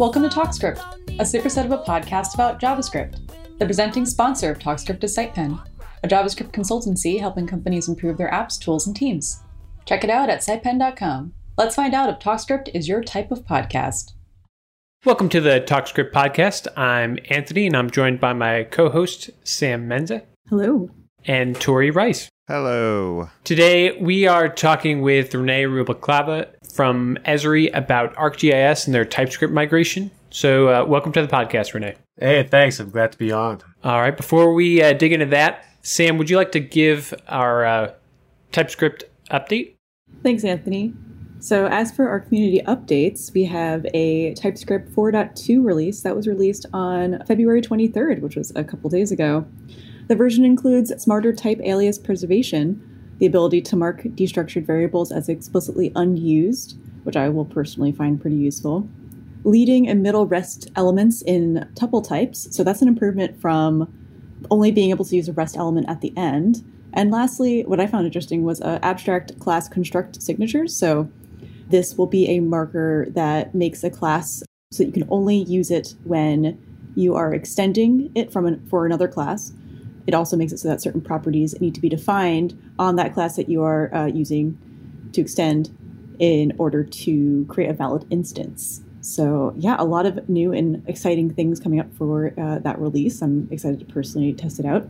Welcome to TalkScript, a superset of a podcast about JavaScript. The presenting sponsor of TalkScript is SitePen, a JavaScript consultancy helping companies improve their apps, tools, and teams. Check it out at sitepen.com. Let's find out if TalkScript is your type of podcast. Welcome to the TalkScript podcast. I'm Anthony, and I'm joined by my co-host Sam Menza Hello. and Tori Rice. Hello. Today we are talking with Renee Rubalcava from Esri about ArcGIS and their TypeScript migration. So, uh, welcome to the podcast, Renee. Hey, thanks. I'm glad to be on. All right. Before we uh, dig into that, Sam, would you like to give our uh, TypeScript update? Thanks, Anthony. So, as for our community updates, we have a TypeScript 4.2 release that was released on February 23rd, which was a couple days ago. The version includes smarter type alias preservation, the ability to mark destructured variables as explicitly unused, which I will personally find pretty useful, leading and middle rest elements in tuple types. So, that's an improvement from only being able to use a rest element at the end. And lastly, what I found interesting was uh, abstract class construct signatures. So this will be a marker that makes a class so you can only use it when you are extending it from an, for another class. It also makes it so that certain properties need to be defined on that class that you are uh, using to extend in order to create a valid instance. So, yeah, a lot of new and exciting things coming up for uh, that release. I'm excited to personally test it out.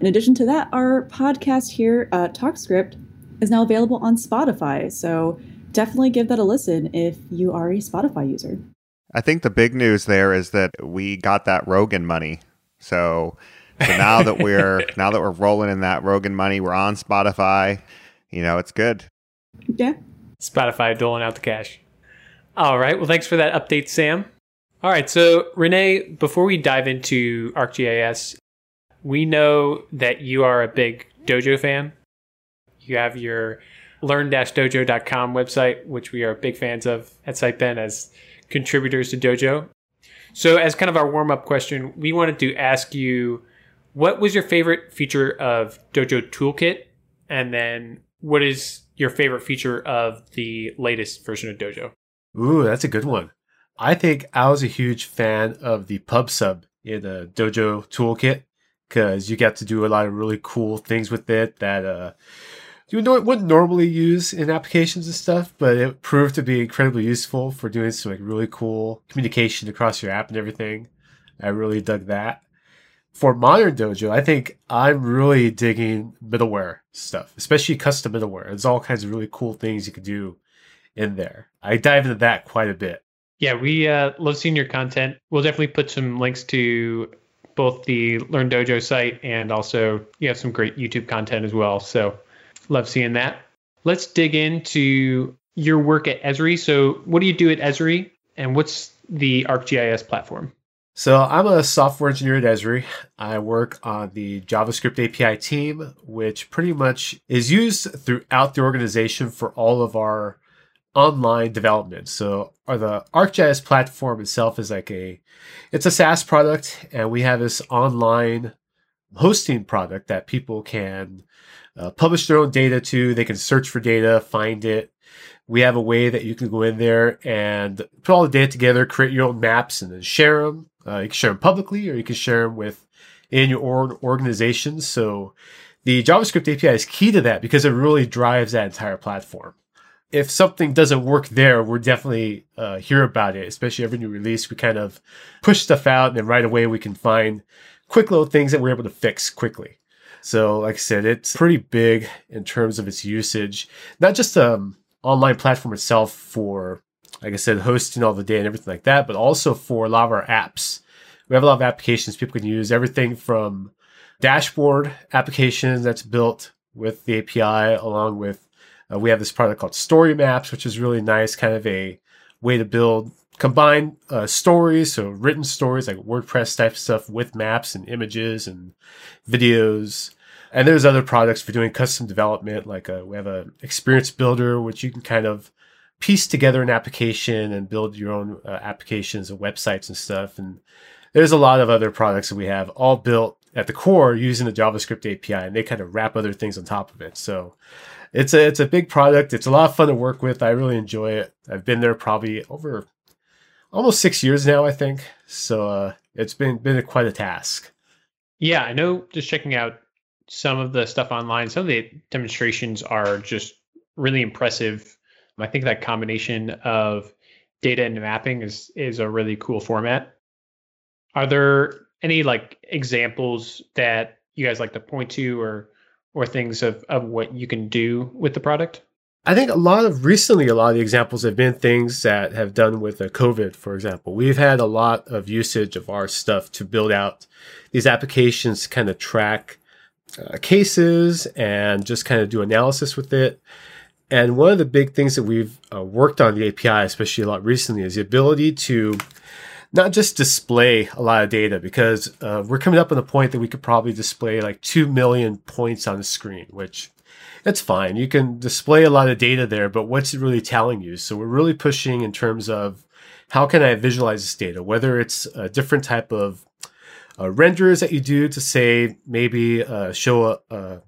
In addition to that, our podcast here, uh, TalkScript, is now available on Spotify. So, definitely give that a listen if you are a Spotify user. I think the big news there is that we got that Rogan money. So, so now that we're now that we're rolling in that Rogan money, we're on Spotify. You know, it's good. Yeah. Spotify doling out the cash. All right. Well, thanks for that update, Sam. All right. So, Renee, before we dive into ArcGIS, we know that you are a big Dojo fan. You have your learn-dojo.com website, which we are big fans of at SitePen as contributors to Dojo. So, as kind of our warm-up question, we wanted to ask you what was your favorite feature of Dojo Toolkit, and then what is your favorite feature of the latest version of Dojo? Ooh, that's a good one. I think I was a huge fan of the pub sub in the Dojo toolkit because you got to do a lot of really cool things with it that uh, you wouldn't normally use in applications and stuff, but it proved to be incredibly useful for doing some like really cool communication across your app and everything. I really dug that. For modern Dojo, I think I'm really digging middleware stuff, especially custom middleware. There's all kinds of really cool things you can do in there. I dive into that quite a bit. Yeah, we uh, love seeing your content. We'll definitely put some links to both the Learn Dojo site and also you have some great YouTube content as well. So love seeing that. Let's dig into your work at Esri. So, what do you do at Esri, and what's the ArcGIS platform? So I'm a software engineer at Esri. I work on the JavaScript API team, which pretty much is used throughout the organization for all of our online development. So or the ArcGIS platform itself is like a it's a SaaS product and we have this online hosting product that people can uh, publish their own data to. They can search for data, find it. We have a way that you can go in there and put all the data together, create your own maps, and then share them. Uh, you can share them publicly, or you can share them with in your own organization. So the JavaScript API is key to that because it really drives that entire platform if something doesn't work there, we're definitely uh, hear about it. Especially every new release, we kind of push stuff out, and then right away we can find quick little things that we're able to fix quickly. So, like I said, it's pretty big in terms of its usage. Not just um, online platform itself for, like I said, hosting all the data and everything like that, but also for a lot of our apps. We have a lot of applications people can use. Everything from dashboard applications that's built with the API, along with uh, we have this product called Story Maps, which is really nice, kind of a way to build combine uh, stories, so written stories like WordPress type stuff with maps and images and videos. And there's other products for doing custom development, like a, uh, we have a experience builder, which you can kind of piece together an application and build your own uh, applications and websites and stuff. And there's a lot of other products that we have all built at the core using the JavaScript API, and they kind of wrap other things on top of it. So it's a it's a big product. It's a lot of fun to work with. I really enjoy it. I've been there probably over almost six years now, I think. So uh, it's been been a, quite a task. Yeah, I know. Just checking out some of the stuff online, some of the demonstrations are just really impressive. I think that combination of data and mapping is is a really cool format. Are there any like examples that you guys like to point to or or things of, of what you can do with the product? I think a lot of recently, a lot of the examples have been things that have done with uh, COVID, for example. We've had a lot of usage of our stuff to build out these applications to kind of track uh, cases and just kind of do analysis with it. And one of the big things that we've uh, worked on the API, especially a lot recently, is the ability to not just display a lot of data because uh, we're coming up on the point that we could probably display like 2 million points on the screen, which that's fine. You can display a lot of data there, but what's it really telling you? So we're really pushing in terms of how can I visualize this data, whether it's a different type of uh, that you do to say maybe uh, show a, a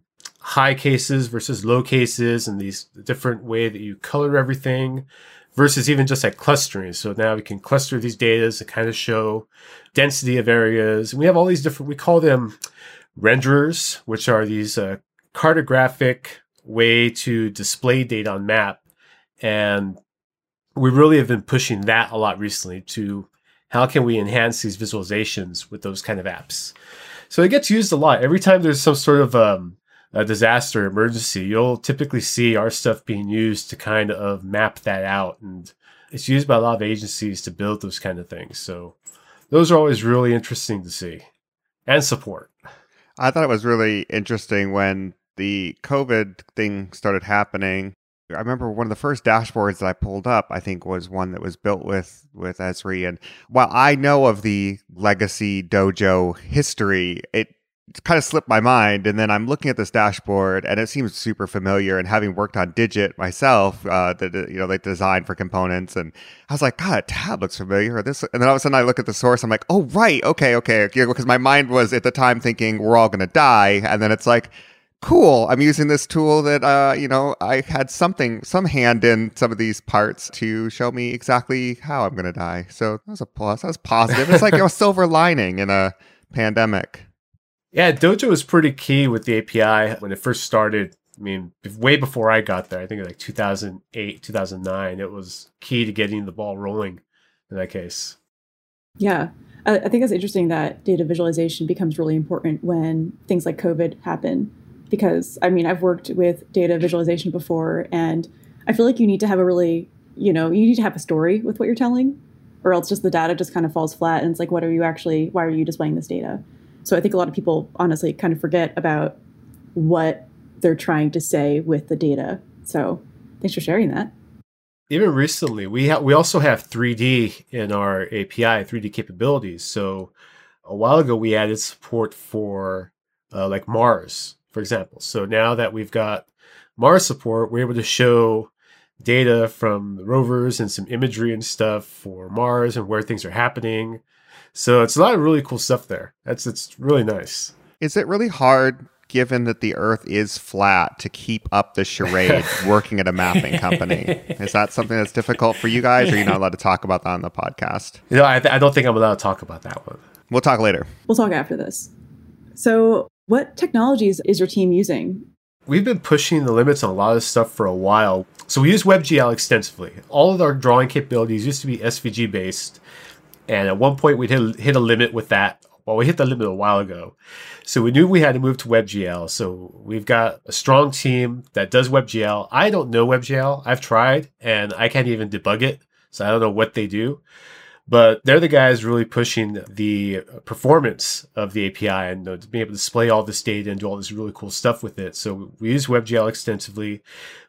high cases versus low cases and these different way that you color everything versus even just like clustering. So now we can cluster these data to kind of show density of areas. And we have all these different, we call them renderers, which are these uh, cartographic way to display data on map. And we really have been pushing that a lot recently to how can we enhance these visualizations with those kind of apps. So it gets used a lot. Every time there's some sort of um, a disaster emergency, you'll typically see our stuff being used to kind of map that out. And it's used by a lot of agencies to build those kind of things. So those are always really interesting to see and support. I thought it was really interesting when the COVID thing started happening. I remember one of the first dashboards that I pulled up, I think was one that was built with with Esri. And while I know of the legacy dojo history, it kind of slipped my mind. And then I'm looking at this dashboard, and it seems super familiar. And having worked on Dijit myself, uh, the, you know, like design for components, and I was like, God, tab looks familiar. This, and then all of a sudden I look at the source. I'm like, Oh, right, okay, okay, because my mind was at the time thinking we're all gonna die, and then it's like cool i'm using this tool that uh, you know i had something some hand in some of these parts to show me exactly how i'm going to die so that was a plus that was positive it's like a silver lining in a pandemic yeah dojo was pretty key with the api when it first started i mean way before i got there i think like 2008 2009 it was key to getting the ball rolling in that case yeah I think it's interesting that data visualization becomes really important when things like COVID happen because I mean, I've worked with data visualization before, and I feel like you need to have a really, you know, you need to have a story with what you're telling, or else just the data just kind of falls flat. And it's like, what are you actually, why are you displaying this data? So I think a lot of people honestly kind of forget about what they're trying to say with the data. So thanks for sharing that. Even recently, we have we also have 3D in our API, 3D capabilities. So a while ago, we added support for uh, like Mars for example. So now that we've got Mars support, we're able to show data from the rovers and some imagery and stuff for Mars and where things are happening. So it's a lot of really cool stuff there. That's it's really nice. Is it really hard given that the earth is flat to keep up the charade working at a mapping company is that something that's difficult for you guys or are you not allowed to talk about that on the podcast you know I, th- I don't think i'm allowed to talk about that one we'll talk later we'll talk after this so what technologies is your team using? We've been pushing the limits on a lot of stuff for a while. So we use WebGL extensively. All of our drawing capabilities used to be SVG based. And at one point we'd hit, hit a limit with that. Well, we hit the limit a while ago. So we knew we had to move to WebGL. So we've got a strong team that does WebGL. I don't know WebGL. I've tried and I can't even debug it. So I don't know what they do but they're the guys really pushing the performance of the API and uh, being able to display all this data and do all this really cool stuff with it. So we use WebGL extensively.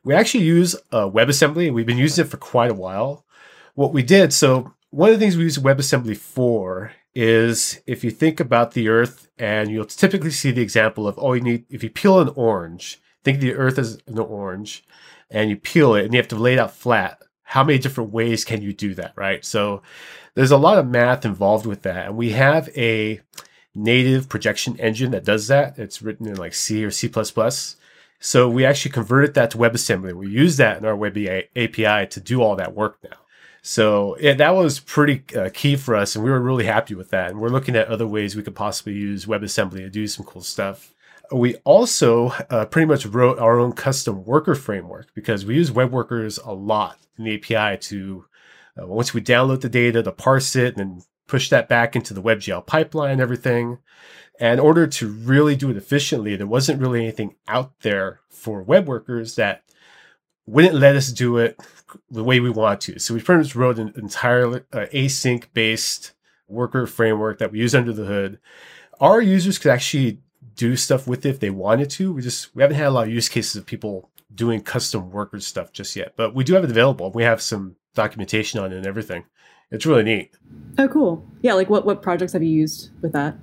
We actually use uh, WebAssembly, and we've been using it for quite a while. What we did, so one of the things we use WebAssembly for is if you think about the Earth, and you'll typically see the example of, oh, you need if you peel an orange, think of the Earth is an orange, and you peel it, and you have to lay it out flat how many different ways can you do that, right? So there's a lot of math involved with that. And we have a native projection engine that does that. It's written in like C or C. So we actually converted that to WebAssembly. We use that in our Web API to do all that work now. So yeah, that was pretty uh, key for us, and we were really happy with that. And we're looking at other ways we could possibly use WebAssembly to do some cool stuff. We also uh, pretty much wrote our own custom worker framework because we use web workers a lot in the API to uh, once we download the data to parse it and push that back into the WebGL pipeline everything. And in order to really do it efficiently, there wasn't really anything out there for web workers that wouldn't let us do it the way we want to. So we pretty much wrote an entirely uh, async based worker framework that we use under the hood. Our users could actually do stuff with it if they wanted to. We just we haven't had a lot of use cases of people doing custom worker stuff just yet, but we do have it available. We have some documentation on it and everything. It's really neat. Oh, cool. Yeah, like what what projects have you used with that?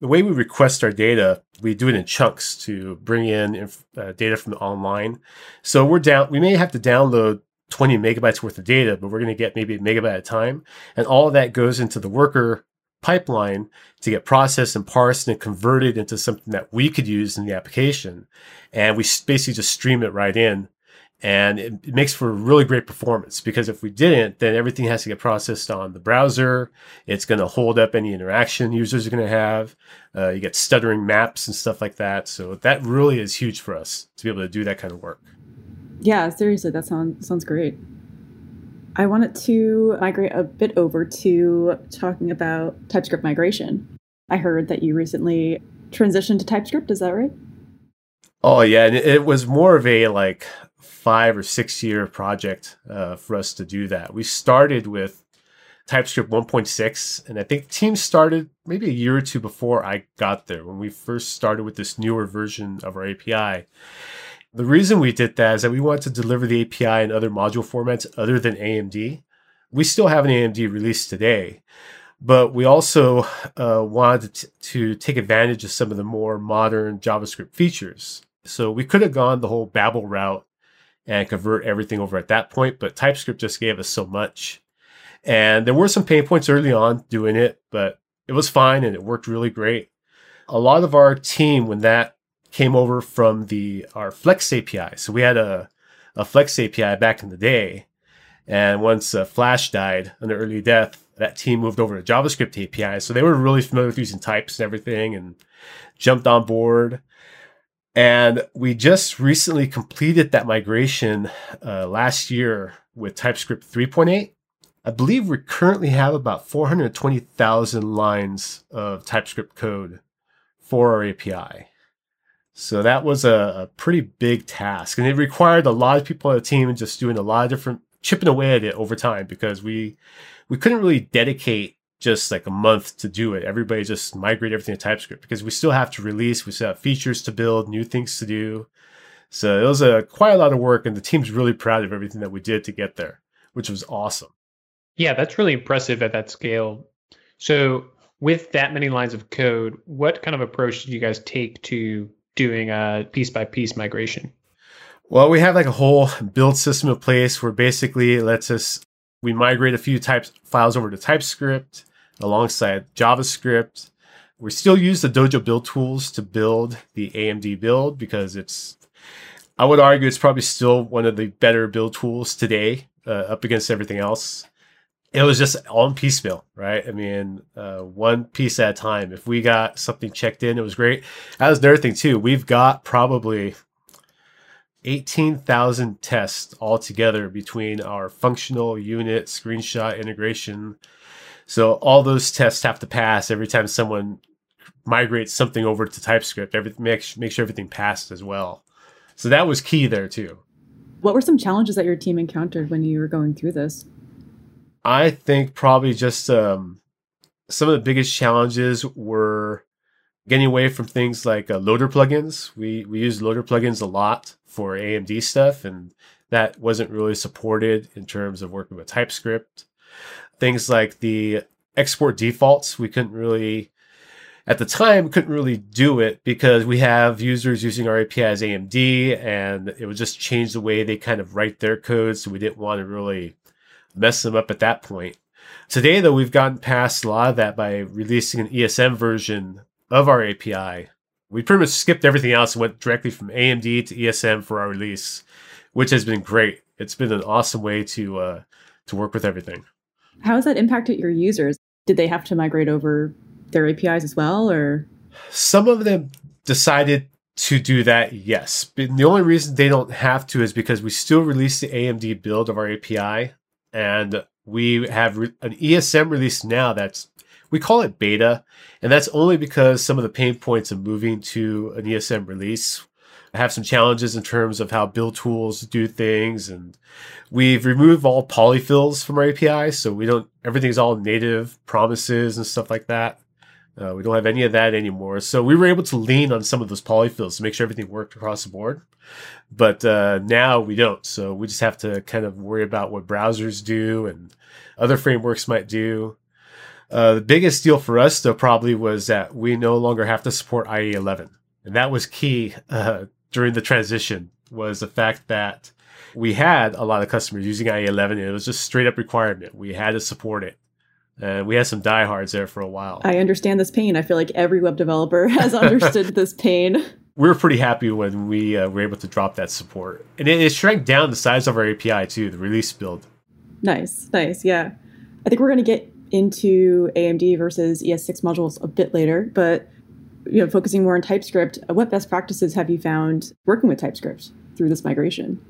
The way we request our data, we do it in chunks to bring in inf- uh, data from online. So we're down. We may have to download 20 megabytes worth of data, but we're going to get maybe a megabyte at a time, and all of that goes into the worker pipeline to get processed and parsed and converted into something that we could use in the application. And we basically just stream it right in. And it, makes for really great performance because if we didn't then everything has to get processed on the browser. It's going to hold up any interaction users are going to have. Uh, you get stuttering maps and stuff like that. So that really is huge for us to be able to do that kind of work. Yeah seriously that sounds sounds great i wanted to migrate a bit over to talking about typescript migration i heard that you recently transitioned to typescript is that right Oh yeah, and it was more of a like five or six year project uh, for us to do that. We started with TypeScript 1.6, and I think team started maybe a year or two before I got there when we first started with this newer version of our API. The reason we did that is that we wanted to deliver the API in other module formats other than AMD. We still have an AMD release today, but we also uh, wanted to, to take advantage of some of the more modern JavaScript features. So we could have gone the whole Babel route and convert everything over at that point. But TypeScript just gave us so much. And there were some pain points early on doing it, but it was fine and it worked really great. A lot of our team, when that came over from the our Flex API, so we had a, a Flex API back in the day. And once uh, Flash died under early death, that team moved over to JavaScript API. So they were really familiar with using types and everything and jumped on board. And we just recently completed that migration uh, last year with TypeScript 3.8. I believe we currently have about 420,000 lines of TypeScript code for our API. So that was a, a, pretty big task. And it required a lot of people on the team just doing a lot of different chipping away at it over time because we we couldn't really dedicate just like a month to do it. Everybody just migrate everything to TypeScript because we still have to release, we still have features to build, new things to do. So it was a quite a lot of work, and the team's really proud of everything that we did to get there, which was awesome. Yeah, that's really impressive at that scale. So with that many lines of code, what kind of approach did you guys take to doing a piece by piece migration? Well, we have like a whole build system in place where basically it lets us we migrate a few types files over to TypeScript alongside JavaScript. We still use the Dojo build tools to build the AMD build because it's, I would argue, it's probably still one of the better build tools today uh, up against everything else. It was just on piecemeal, right? I mean, uh, one piece at a time. If we got something checked in, it was great. That was another thing too. We've got probably 18,000 tests altogether between our functional unit screenshot integration so all those tests have to pass every time someone migrates something over to TypeScript. Every make make sure everything passed as well. So that was key there too. What were some challenges that your team encountered when you were going through this? I think probably just um, some of the biggest challenges were getting away from things like uh, loader plugins. We we use loader plugins a lot for AMD stuff, and that wasn't really supported in terms of working with TypeScript things like the export defaults. We couldn't really, at the time, couldn't really do it because we have users using our API as AMD and it would just change the way they kind of write their code. So we didn't want to really mess them up at that point. Today, though, we've gotten past a lot of that by releasing an ESM version of our API. We pretty much skipped everything else and went directly from AMD to ESM for our release, which has been great. It's been an awesome way to uh, to work with everything. How has that impacted your users? Did they have to migrate over their APIs as well, or some of them decided to do that? Yes, but the only reason they don't have to is because we still release the AMD build of our API, and we have re- an ESM release now that's we call it beta, and that's only because some of the pain points of moving to an ESM release have some challenges in terms of how build tools do things and we've removed all polyfills from our api so we don't everything's all native promises and stuff like that. Uh, we don't have any of that anymore. So we were able to lean on some of those polyfills to make sure everything worked across the board but uh, now we don't so we just have to kind of worry about what browsers do and other frameworks might do uh, the biggest deal for us though probably was that we no longer have to support ie 11 and that was key uh, during the transition was the fact that we had a lot of customers using IE11 and it was just straight up requirement. We had to support it. And we had some diehards there for a while. I understand this pain. I feel like every web developer has understood this pain. We were pretty happy when we uh, were able to drop that support. And it, it shrank down the size of our API too, the release build. Nice, nice. Yeah. I think we're going to get into AMD versus ES6 modules a bit later, but you know, focusing more on TypeScript, what best practices have you found working with TypeScript through this migration?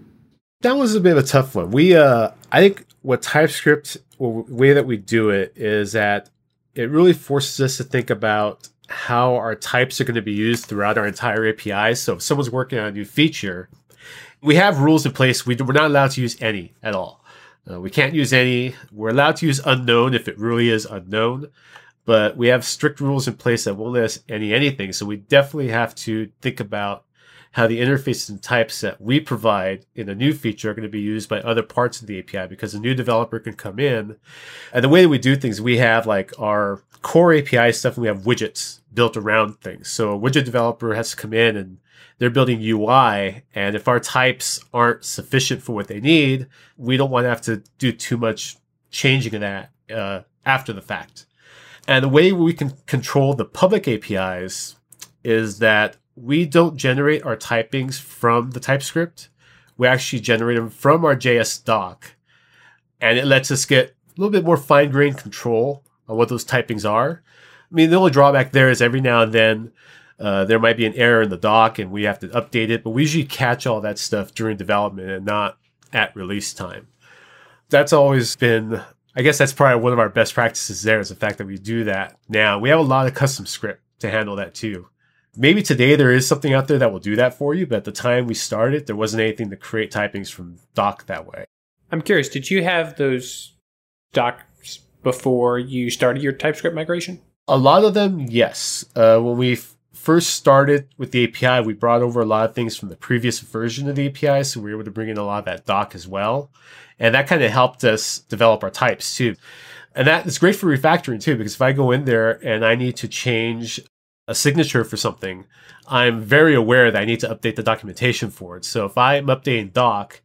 That was a bit of a tough one. We, uh, I think what TypeScript, well, way that we do it is that it really forces us to think about how our types are going to be used throughout our entire API. So if someone's working on a new feature, we have rules in place. We, we're not allowed to use any at all. Uh, we can't use any. We're allowed to use unknown if it really is unknown but we have strict rules in place that won't let us any anything. So we definitely have to think about how the interfaces and types that we provide in a new feature are going to be used by other parts of the API because a new developer can come in. And the way that we do things, we have like our core API stuff we have widgets built around things. So a widget developer has to come in and they're building UI. And if our types aren't sufficient for what they need, we don't want to have to do too much changing of that uh, after the fact. And the way we can control the public APIs is that we don't generate our typings from the TypeScript. We actually generate them from our JS doc. And it lets us get a little bit more fine grained control on what those typings are. I mean, the only drawback there is every now and then uh, there might be an error in the doc and we have to update it, but we usually catch all that stuff during development and not at release time. That's always been I guess that's probably one of our best practices there is the fact that we do that now. We have a lot of custom script to handle that too. Maybe today there is something out there that will do that for you, but at the time we started, there wasn't anything to create typings from doc that way. I'm curious, did you have those docs before you started your TypeScript migration? A lot of them, yes. Uh, when we f- first started with the API, we brought over a lot of things from the previous version of the API, so we were able to bring in a lot of that doc as well. And that kind of helped us develop our types too. And that is great for refactoring too, because if I go in there and I need to change a signature for something, I'm very aware that I need to update the documentation for it. So if I'm updating doc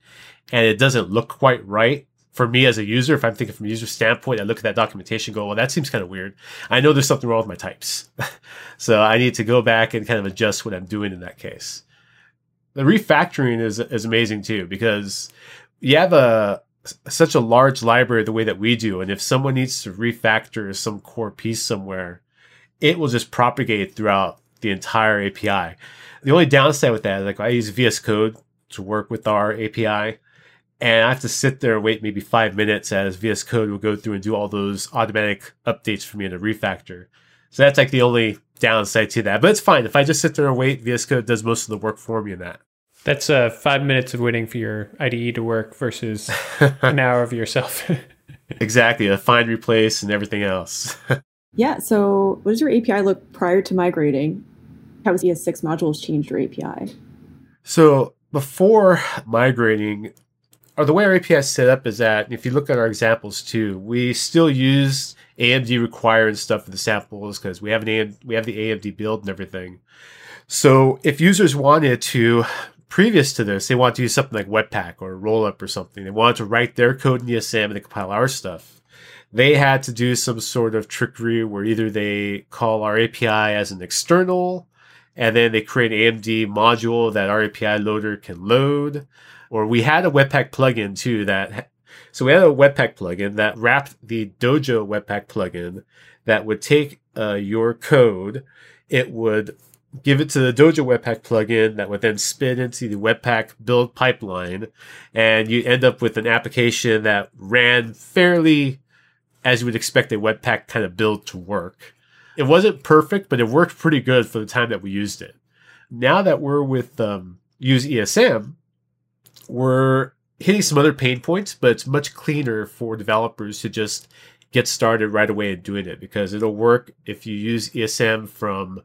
and it doesn't look quite right for me as a user, if I'm thinking from a user standpoint, I look at that documentation, go, well, that seems kind of weird. I know there's something wrong with my types. so I need to go back and kind of adjust what I'm doing in that case. The refactoring is, is amazing too, because you have a, such a large library the way that we do. And if someone needs to refactor some core piece somewhere, it will just propagate throughout the entire API. The only downside with that, like I use VS Code to work with our API, and I have to sit there and wait maybe five minutes as VS Code will go through and do all those automatic updates for me in a refactor. So that's like the only downside to that. But it's fine. If I just sit there and wait, VS Code does most of the work for me in that. That's uh, five minutes of waiting for your IDE to work versus an hour of yourself. exactly, a find, replace, and everything else. yeah. So, what does your API look prior to migrating? How has ES6 modules changed your API? So, before migrating, or the way our API is set up is that if you look at our examples too, we still use AMD require and stuff for the samples because we have an we have the AMD build and everything. So if users wanted to previous to this, they wanted to use something like Webpack or Rollup or something. They wanted to write their code in ESM and compile our stuff. They had to do some sort of trickery where either they call our API as an external and then they create an AMD module that our API loader can load. Or we had a Webpack plugin too that So we had a Webpack plugin that wrapped the Dojo Webpack plugin that would take uh, your code, it would give it to the Dojo Webpack plugin that would then spin into the Webpack build pipeline, and you end up with an application that ran fairly as you would expect a Webpack kind of build to work. It wasn't perfect, but it worked pretty good for the time that we used it. Now that we're with um, Use ESM, we're hitting some other pain points, but it's much cleaner for developers to just get started right away and doing it because it'll work if you use ESM from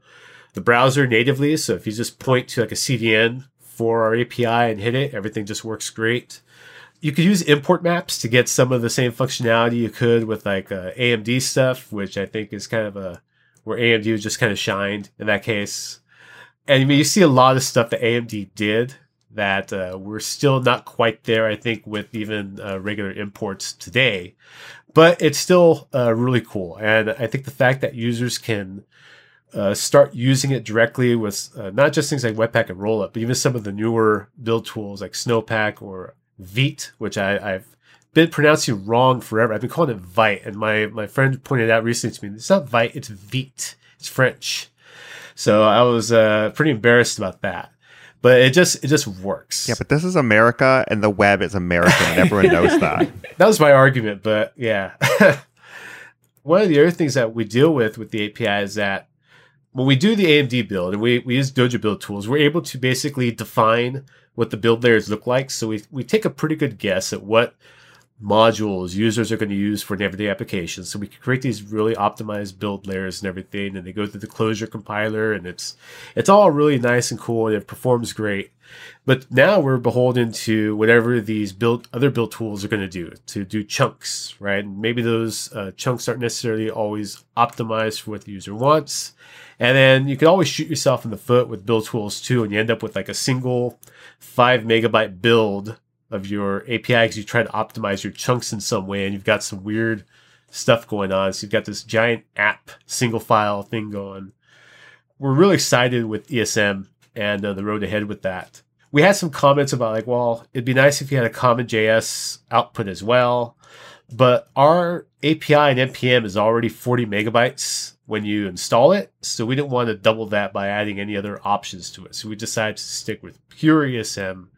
the browser natively. So if you just point to like a CDN for our API and hit it, everything just works great. You could use import maps to get some of the same functionality you could with like uh, AMD stuff, which I think is kind of a where AMD just kind of shined in that case. And I mean, you see a lot of stuff that AMD did that uh, we're still not quite there, I think, with even uh, regular imports today. But it's still uh, really cool. And I think the fact that users can uh, start using it directly with uh, not just things like Webpack and Rollup, but even some of the newer build tools like Snowpack or Vite, which I, have been pronouncing wrong forever. I've been calling it Vite, and my, my friend pointed out recently to me, it's not Vite, it's Vite. It's French. So I was uh, pretty embarrassed about that but it just it just works. Yeah, but this is America and the web is American and everyone knows that. that was my argument, but yeah. One of the other things that we deal with with the API is that when we do the AMD build and we, we use Dojo build tools, we're able to basically define what the build layers look like. So we, we take a pretty good guess at what modules users are going to use for an everyday application. So we can create these really optimized build layers and everything, and they go through the closure compiler, and it's it's all really nice and cool, and it performs great. But now we're beholden to whatever these build other build tools are going to do to do chunks, right? And maybe those uh, chunks aren't necessarily always optimized for what the user wants. And then you can always shoot yourself in the foot with build tools too, and you end up with like a single five megabyte build of your API because you try to optimize your chunks in some way and you've got some weird stuff going on. So you've got this giant app single file thing going. We're really excited with ESM and uh, the road ahead with that. We had some comments about like, well, it'd be nice if you had a common JS output as well. But our API and NPM is already 40 megabytes when you install it. So we didn't want to double that by adding any other options to it. So we decided to stick with pure ESM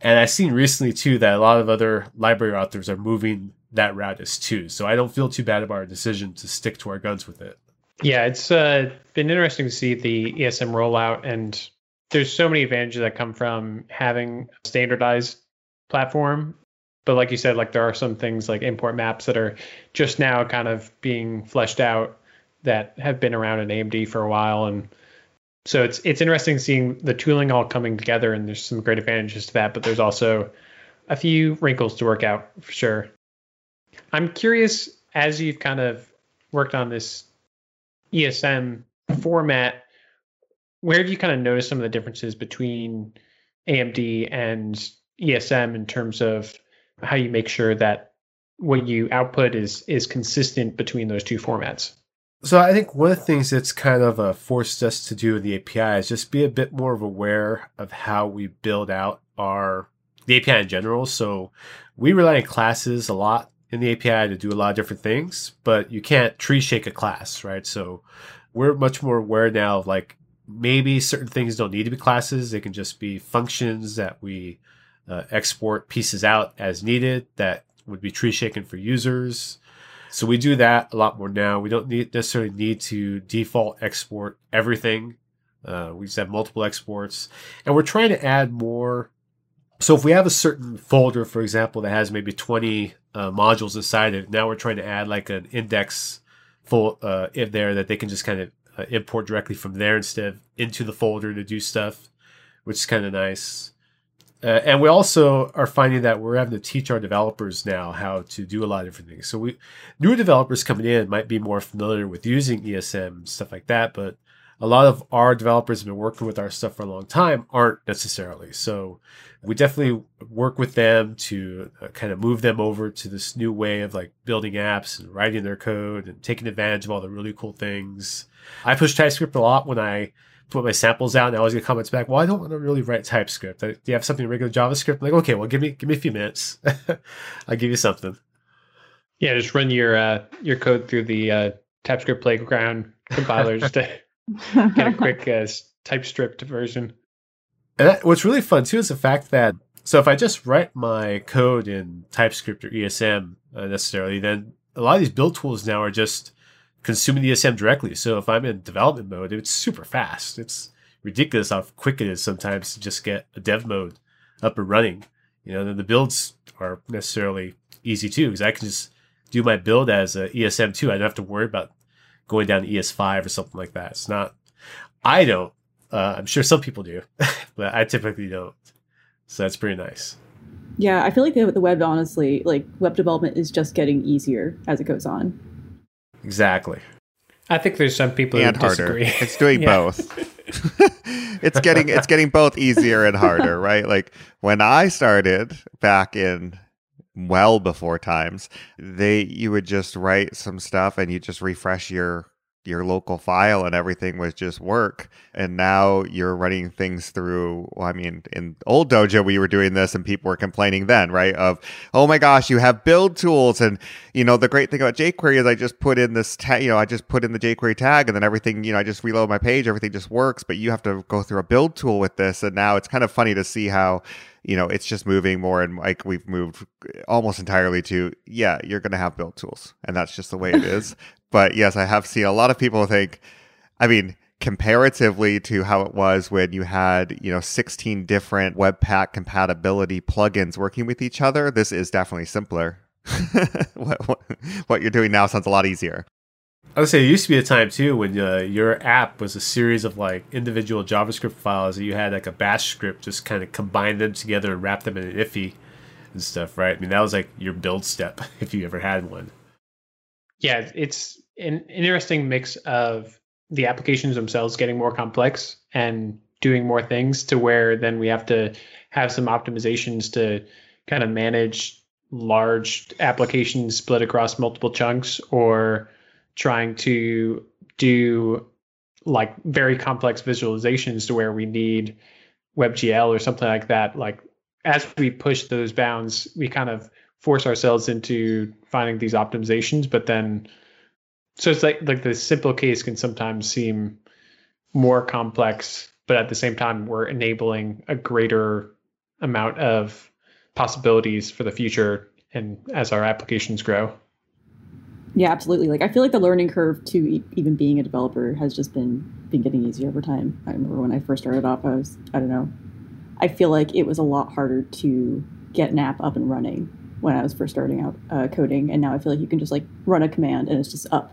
and I've seen recently too that a lot of other library authors are moving that route as too. So I don't feel too bad about our decision to stick to our guns with it. Yeah, it's uh, been interesting to see the ESM rollout, and there's so many advantages that come from having a standardized platform. But like you said, like there are some things like import maps that are just now kind of being fleshed out that have been around in AMD for a while, and so it's it's interesting seeing the tooling all coming together, and there's some great advantages to that. But there's also a few wrinkles to work out for sure. I'm curious as you've kind of worked on this ESM format, where have you kind of noticed some of the differences between AMD and ESM in terms of how you make sure that what you output is is consistent between those two formats? So I think one of the things that's kind of uh, forced us to do in the API is just be a bit more of aware of how we build out our the API in general. So we rely on classes a lot in the API to do a lot of different things, but you can't tree shake a class, right? So we're much more aware now of like maybe certain things don't need to be classes; they can just be functions that we uh, export pieces out as needed that would be tree shaken for users. So we do that a lot more now. We don't need, necessarily need to default export everything. Uh, we just have multiple exports, and we're trying to add more. So if we have a certain folder, for example, that has maybe 20 uh, modules inside it, now we're trying to add like an index full uh, in there that they can just kind of uh, import directly from there instead of into the folder to do stuff, which is kind of nice. Uh, and we also are finding that we're having to teach our developers now how to do a lot of different things. So we newer developers coming in might be more familiar with using ESM stuff like that, but a lot of our developers have been working with our stuff for a long time aren't necessarily. So we definitely work with them to uh, kind of move them over to this new way of like building apps and writing their code and taking advantage of all the really cool things. I push TypeScript a lot when I put my samples out and I always get comments back, well, I don't want to really write TypeScript. Do you have something regular JavaScript? I'm like, okay, well, give me give me a few minutes. I'll give you something. Yeah, just run your uh, your code through the uh, TypeScript playground compilers to get a quick uh, TypeScript version. And that, what's really fun too is the fact that so if I just write my code in TypeScript or ESM uh, necessarily, then a lot of these build tools now are just consuming the ESM directly. So if I'm in development mode, it's super fast. It's ridiculous how quick it is sometimes to just get a dev mode up and running. You know, then the builds are necessarily easy too because I can just do my build as a ESM2. I don't have to worry about going down to ES5 or something like that. It's not. I don't. Uh, I'm sure some people do, but I typically don't. So that's pretty nice. Yeah, I feel like the, the web, honestly, like web development is just getting easier as it goes on. Exactly. I think there's some people and who harder. disagree. It's doing both. it's getting it's getting both easier and harder, right? Like when I started back in well before times, they you would just write some stuff and you just refresh your your local file and everything was just work. And now you're running things through. Well, I mean, in old Dojo, we were doing this and people were complaining then, right? Of, oh my gosh, you have build tools. And, you know, the great thing about jQuery is I just put in this tag, you know, I just put in the jQuery tag and then everything, you know, I just reload my page, everything just works. But you have to go through a build tool with this. And now it's kind of funny to see how, you know, it's just moving more and like we've moved almost entirely to, yeah, you're going to have build tools. And that's just the way it is. But yes, I have seen a lot of people think, I mean, comparatively to how it was when you had, you know, 16 different Webpack compatibility plugins working with each other, this is definitely simpler. what, what, what, you're doing now sounds a lot easier. I would say it used to be a time too when uh, your app was a series of like individual JavaScript files that you had like a bash script just kind of combine them together and wrap them in an IIFE and stuff, right? I mean, that was like your build step if you ever had one. Yeah, it's an interesting mix of the applications themselves getting more complex and doing more things to where then we have to have some optimizations to kind of manage large applications split across multiple chunks or trying to do like very complex visualizations to where we need WebGL or something like that. Like as we push those bounds, we kind of force ourselves into finding these optimizations, but then so it's like like the simple case can sometimes seem more complex, but at the same time we're enabling a greater amount of possibilities for the future and as our applications grow. Yeah, absolutely. Like I feel like the learning curve to e- even being a developer has just been been getting easier over time. I remember when I first started off, I was I don't know. I feel like it was a lot harder to get an app up and running when I was first starting out uh, coding, and now I feel like you can just like run a command and it's just up.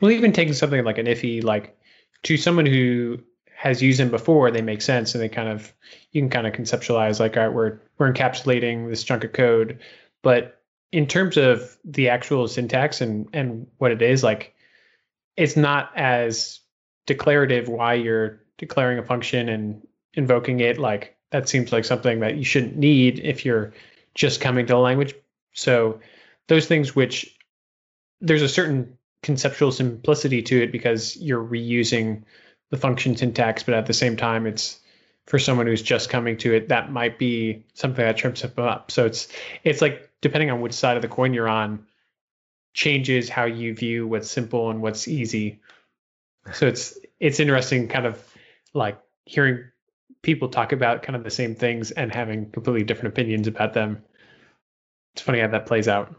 Well, even taking something like an IIFE, like to someone who has used them before, they make sense, and they kind of you can kind of conceptualize like, all right, we're we're encapsulating this chunk of code, but in terms of the actual syntax and and what it is, like it's not as declarative why you're declaring a function and invoking it like that seems like something that you shouldn't need if you're just coming to a language. So those things which there's a certain conceptual simplicity to it because you're reusing the function syntax, but at the same time it's for someone who's just coming to it, that might be something that trips them up. So it's it's like depending on which side of the coin you're on, changes how you view what's simple and what's easy. So it's it's interesting kind of like hearing people talk about kind of the same things and having completely different opinions about them. It's funny how that plays out.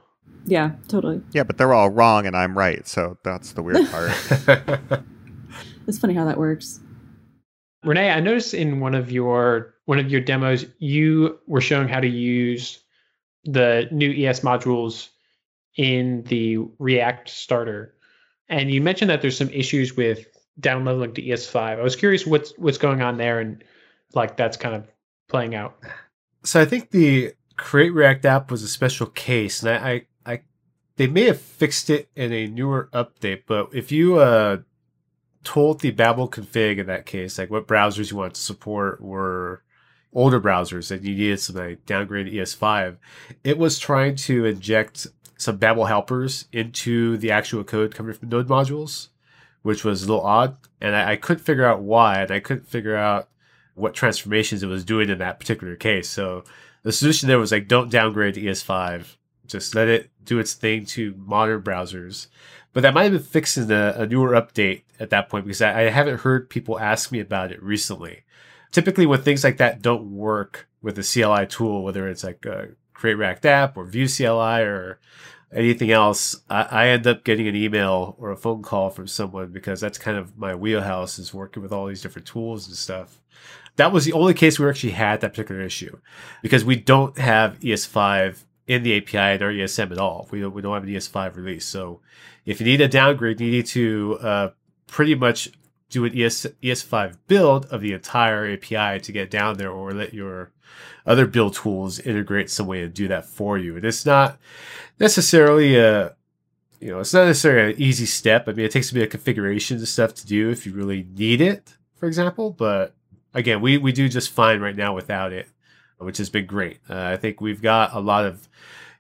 Yeah, totally. Yeah, but they're all wrong and I'm right. So that's the weird part. it's funny how that works. Renee, I noticed in one of your one of your demos, you were showing how to use the new ES modules in the React starter. And you mentioned that there's some issues with downloading to ES5. I was curious what's what's going on there and like that's kind of playing out. So I think the Create React app was a special case, and I, I, I they may have fixed it in a newer update. But if you uh, told the Babel config in that case, like what browsers you want to support were older browsers and you needed some like downgraded ES5, it was trying to inject some Babel helpers into the actual code coming from node modules, which was a little odd. And I, I couldn't figure out why, and I couldn't figure out what transformations it was doing in that particular case. So the solution there was like, don't downgrade to ES5, just let it do its thing to modern browsers. But that might have been fixed in a, a newer update at that point because I, I haven't heard people ask me about it recently. Typically, when things like that don't work with a CLI tool, whether it's like a Create React app or Vue CLI or anything else, I, I, end up getting an email or a phone call from someone because that's kind of my wheelhouse is working with all these different tools and stuff. That was the only case we actually had that particular issue because we don't have ES5 in the API our ESM at all. We don't, we don't have an ES5 release. So if you need a downgrade, you need to uh, pretty much do an ES, ES5 build of the entire API to get down there or let your other build tools integrate some way to do that for you. And it's not necessarily a, you know, it's not necessarily an easy step. I mean, it takes a bit of configuration and stuff to do if you really need it, for example. But again, we, we do just fine right now without it which has been great. Uh, I think we've got a lot of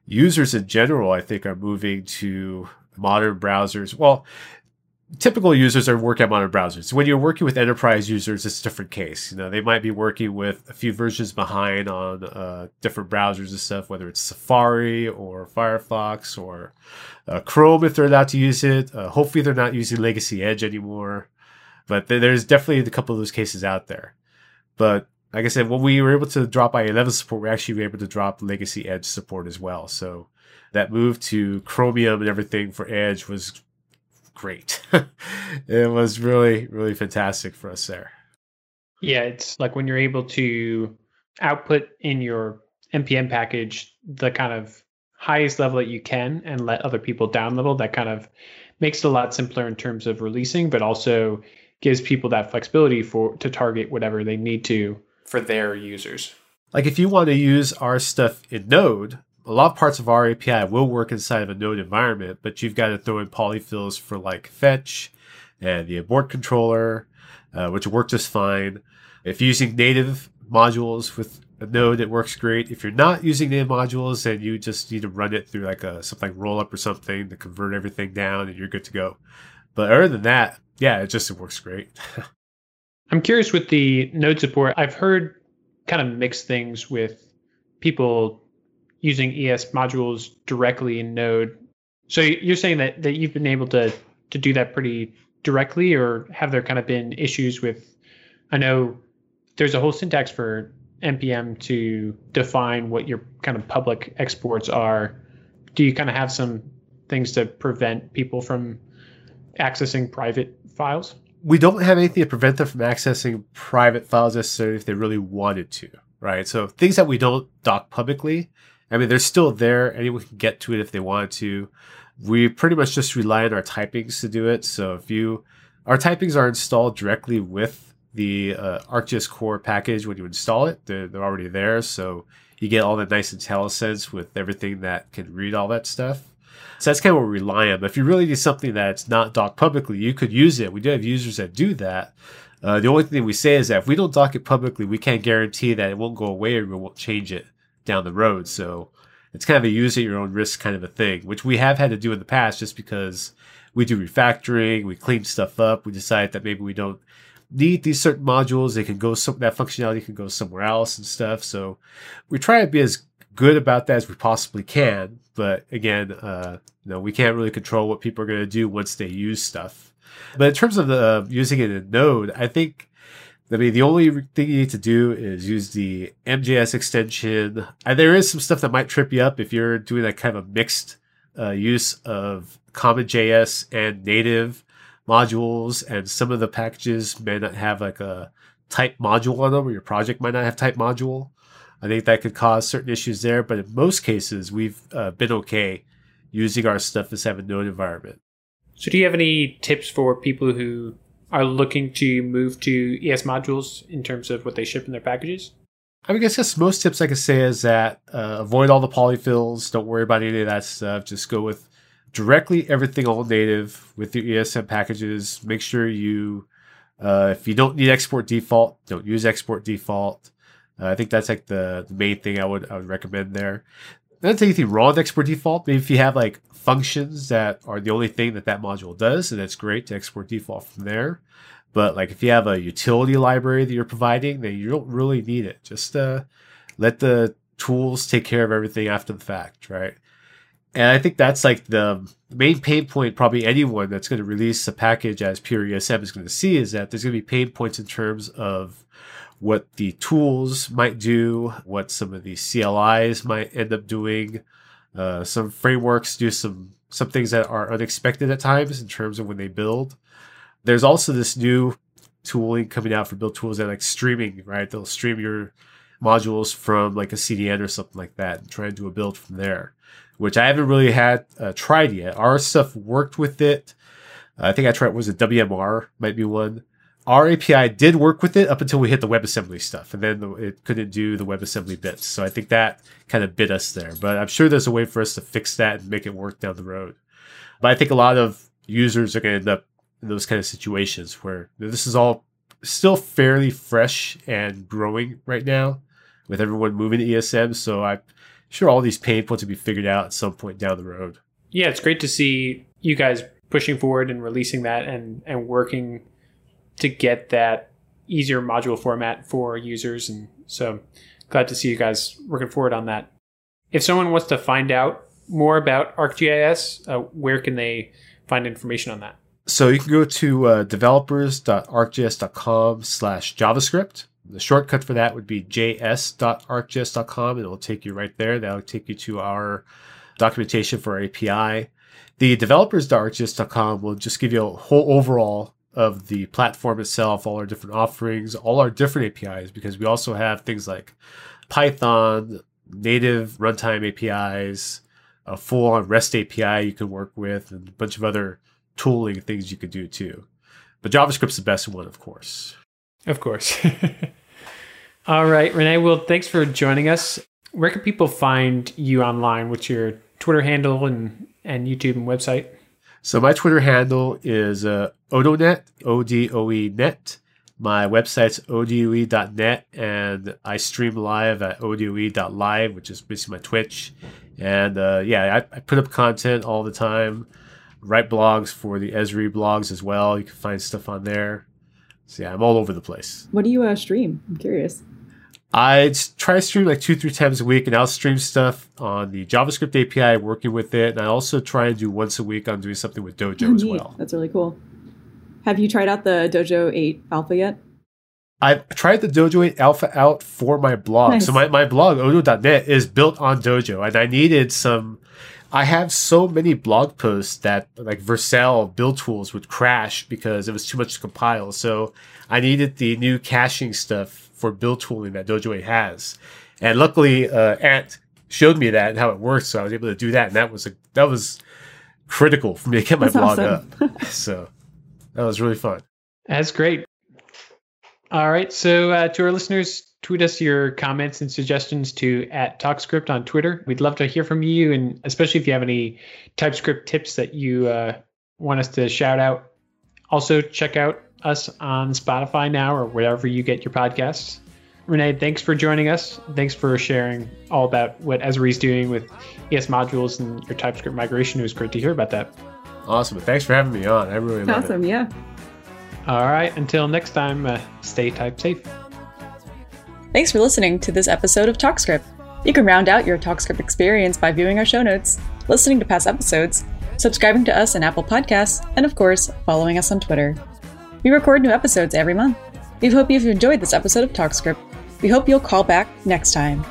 users in general, I think, are moving to modern browsers. Well, typical users are working on modern browsers. When you're working with enterprise users, it's a different case. You know, they might be working with a few versions behind on uh, different browsers and stuff, whether it's Safari or Firefox or uh, Chrome if they're allowed to use it. Uh, hopefully, they're not using Legacy Edge anymore. But there's definitely a couple of those cases out there. But like I said, when we were able to drop IE11 support, we actually were able to drop Legacy Edge support as well. So that move to Chromium and everything for Edge was great. it was really, really fantastic for us there. Yeah, it's like when you're able to output in your npm package the kind of highest level that you can and let other people down level. That kind of makes it a lot simpler in terms of releasing, but also gives people that flexibility for to target whatever they need to for their users. Like if you want to use our stuff in Node, a lot of parts of our API will work inside of a Node environment, but you've got to throw in polyfills for like fetch and the abort controller, uh, which work just fine. If you're using native modules with a node, it works great. If you're not using native modules, then you just need to run it through like a something like rollup or something to convert everything down, and you're good to go. But other than that, yeah, it just it works great. I'm curious with the node support. I've heard kind of mixed things with people using ES modules directly in Node. So you're saying that that you've been able to to do that pretty directly, or have there kind of been issues with? I know there's a whole syntax for npm to define what your kind of public exports are. Do you kind of have some things to prevent people from accessing private files? We don't have anything to prevent them from accessing private files necessarily if they really wanted to, right? So things that we don't dock publicly, I mean, they're still there. Anyone can get to it if they wanted to. We pretty much just rely on our typings to do it. So if you, our typings are installed directly with the uh, ArcGIS core package when you install it. They're, they're already there. So you get all the nice IntelliSense with everything that can read all that stuff. So that's kind of what we rely on. But if you really need something that's not docked publicly, you could use it. We do have users that do that. Uh, the only thing we say is that if we don't dock it publicly, we can't guarantee that it won't go away or we won't change it down the road. So it's kind of a use at your own risk kind of a thing, which we have had to do in the past just because we do refactoring, we clean stuff up, we decide that maybe we don't need these certain modules. They can go some that functionality can go somewhere else and stuff. So we try to be as good about that as we possibly can. But again, uh, you know, we can't really control what people are going to do once they use stuff. But in terms of the, uh, using it in Node, I think, I mean, the only thing you need to do is use the MJS extension. And there is some stuff that might trip you up if you're doing that kind of a mixed uh, use of CommonJS and native modules. And some of the packages may not have like a type module on them, or your project might not have type module. I think that could cause certain issues there, but in most cases, we've uh, been okay using our stuff as having a node environment. So, do you have any tips for people who are looking to move to ES modules in terms of what they ship in their packages? I mean, I guess most tips I could say is that uh, avoid all the polyfills. Don't worry about any of that stuff. Just go with directly everything all native with your ESM packages. Make sure you, uh, if you don't need export default, don't use export default. Uh, I think that's like the, the main thing I would I would recommend there. not anything wrong with export default. Maybe if you have like functions that are the only thing that that module does, and it's great to export default from there. But like if you have a utility library that you're providing, then you don't really need it. Just uh, let the tools take care of everything after the fact, right? And I think that's like the main pain point probably anyone that's going to release a package as pure ESM is going to see is that there's going to be pain points in terms of what the tools might do, what some of the CLIs might end up doing. Uh, some frameworks do some some things that are unexpected at times in terms of when they build. There's also this new tooling coming out for build tools that like streaming, right? They'll stream your modules from like a CDN or something like that and try and do a build from there, which I haven't really had uh, tried yet. Our stuff worked with it. I think I tried was it WMR might be one our API did work with it up until we hit the WebAssembly stuff, and then it couldn't do the WebAssembly bits. So I think that kind of bit us there. But I'm sure there's a way for us to fix that and make it work down the road. But I think a lot of users are going to end up in those kind of situations where this is all still fairly fresh and growing right now with everyone moving to ESM. So I'm sure all these pain points will be figured out at some point down the road. Yeah, it's great to see you guys pushing forward and releasing that and, and working to get that easier module format for users. And so glad to see you guys working forward on that. If someone wants to find out more about ArcGIS, uh, where can they find information on that? So you can go to uh, developers.arcgis.com slash JavaScript. The shortcut for that would be js.arcgis.com it'll take you right there. That'll take you to our documentation for API. The developers.arcgis.com will just give you a whole overall of the platform itself, all our different offerings, all our different APIs, because we also have things like Python, native runtime APIs, a full on REST API you can work with, and a bunch of other tooling things you could do too. But JavaScript's the best one, of course. Of course. all right, Rene, Well, thanks for joining us. Where can people find you online? What's your Twitter handle and, and YouTube and website? So my Twitter handle is uh, odoenet, O-D-O-E net. My website's odoe.net, and I stream live at odoe.live, which is basically my Twitch. And uh, yeah, I, I, put up content all the time, write blogs for the Esri blogs as well. You can find stuff on there. So yeah, I'm all over the place. What do you uh, stream? I'm curious. I try to stream like two, three times a week, and I'll stream stuff on the JavaScript API, working with it. And I also try and do once a week on doing something with Dojo oh, as well. That's really cool. Have you tried out the Dojo 8 alpha yet? I've tried the Dojo 8 alpha out for my blog. Nice. So my, my blog, odoe.net, is built on Dojo, and I needed some. I have so many blog posts that like Vercel build tools would crash because it was too much to compile. So I needed the new caching stuff for build tooling that Dojo has. And luckily, uh, Ant showed me that and how it works, so I was able to do that, and that was a, that was critical for me to get my That's blog awesome. up. so that was really fun. That's great. All right, so uh, to our listeners, tweet us your comments and suggestions to at TalkScript on Twitter. We'd love to hear from you, and especially if you have any TypeScript tips that you uh, want us to shout out. Also, check out us on Spotify now or wherever you get your podcasts. Rene, thanks for joining us. Thanks for sharing all about what Esri's doing with ES modules and your TypeScript migration. It was great to hear about that. Awesome. Thanks for having me on. I really love awesome, it. Awesome. Yeah. All right. Until next time, uh, stay type safe. Thanks for listening to this episode of TalkScript. You can round out your TalkScript experience by viewing our show notes, listening to past episodes, subscribing to us in Apple Podcasts, and of course, following us on Twitter. We record new episodes every month. We hope you've enjoyed this episode of TalkScript. We hope you'll call back next time.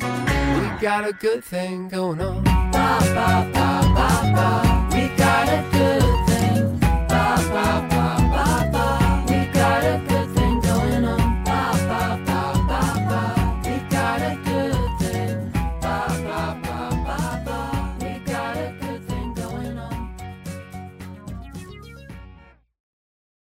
We got a good thing going on. Ba, ba, ba,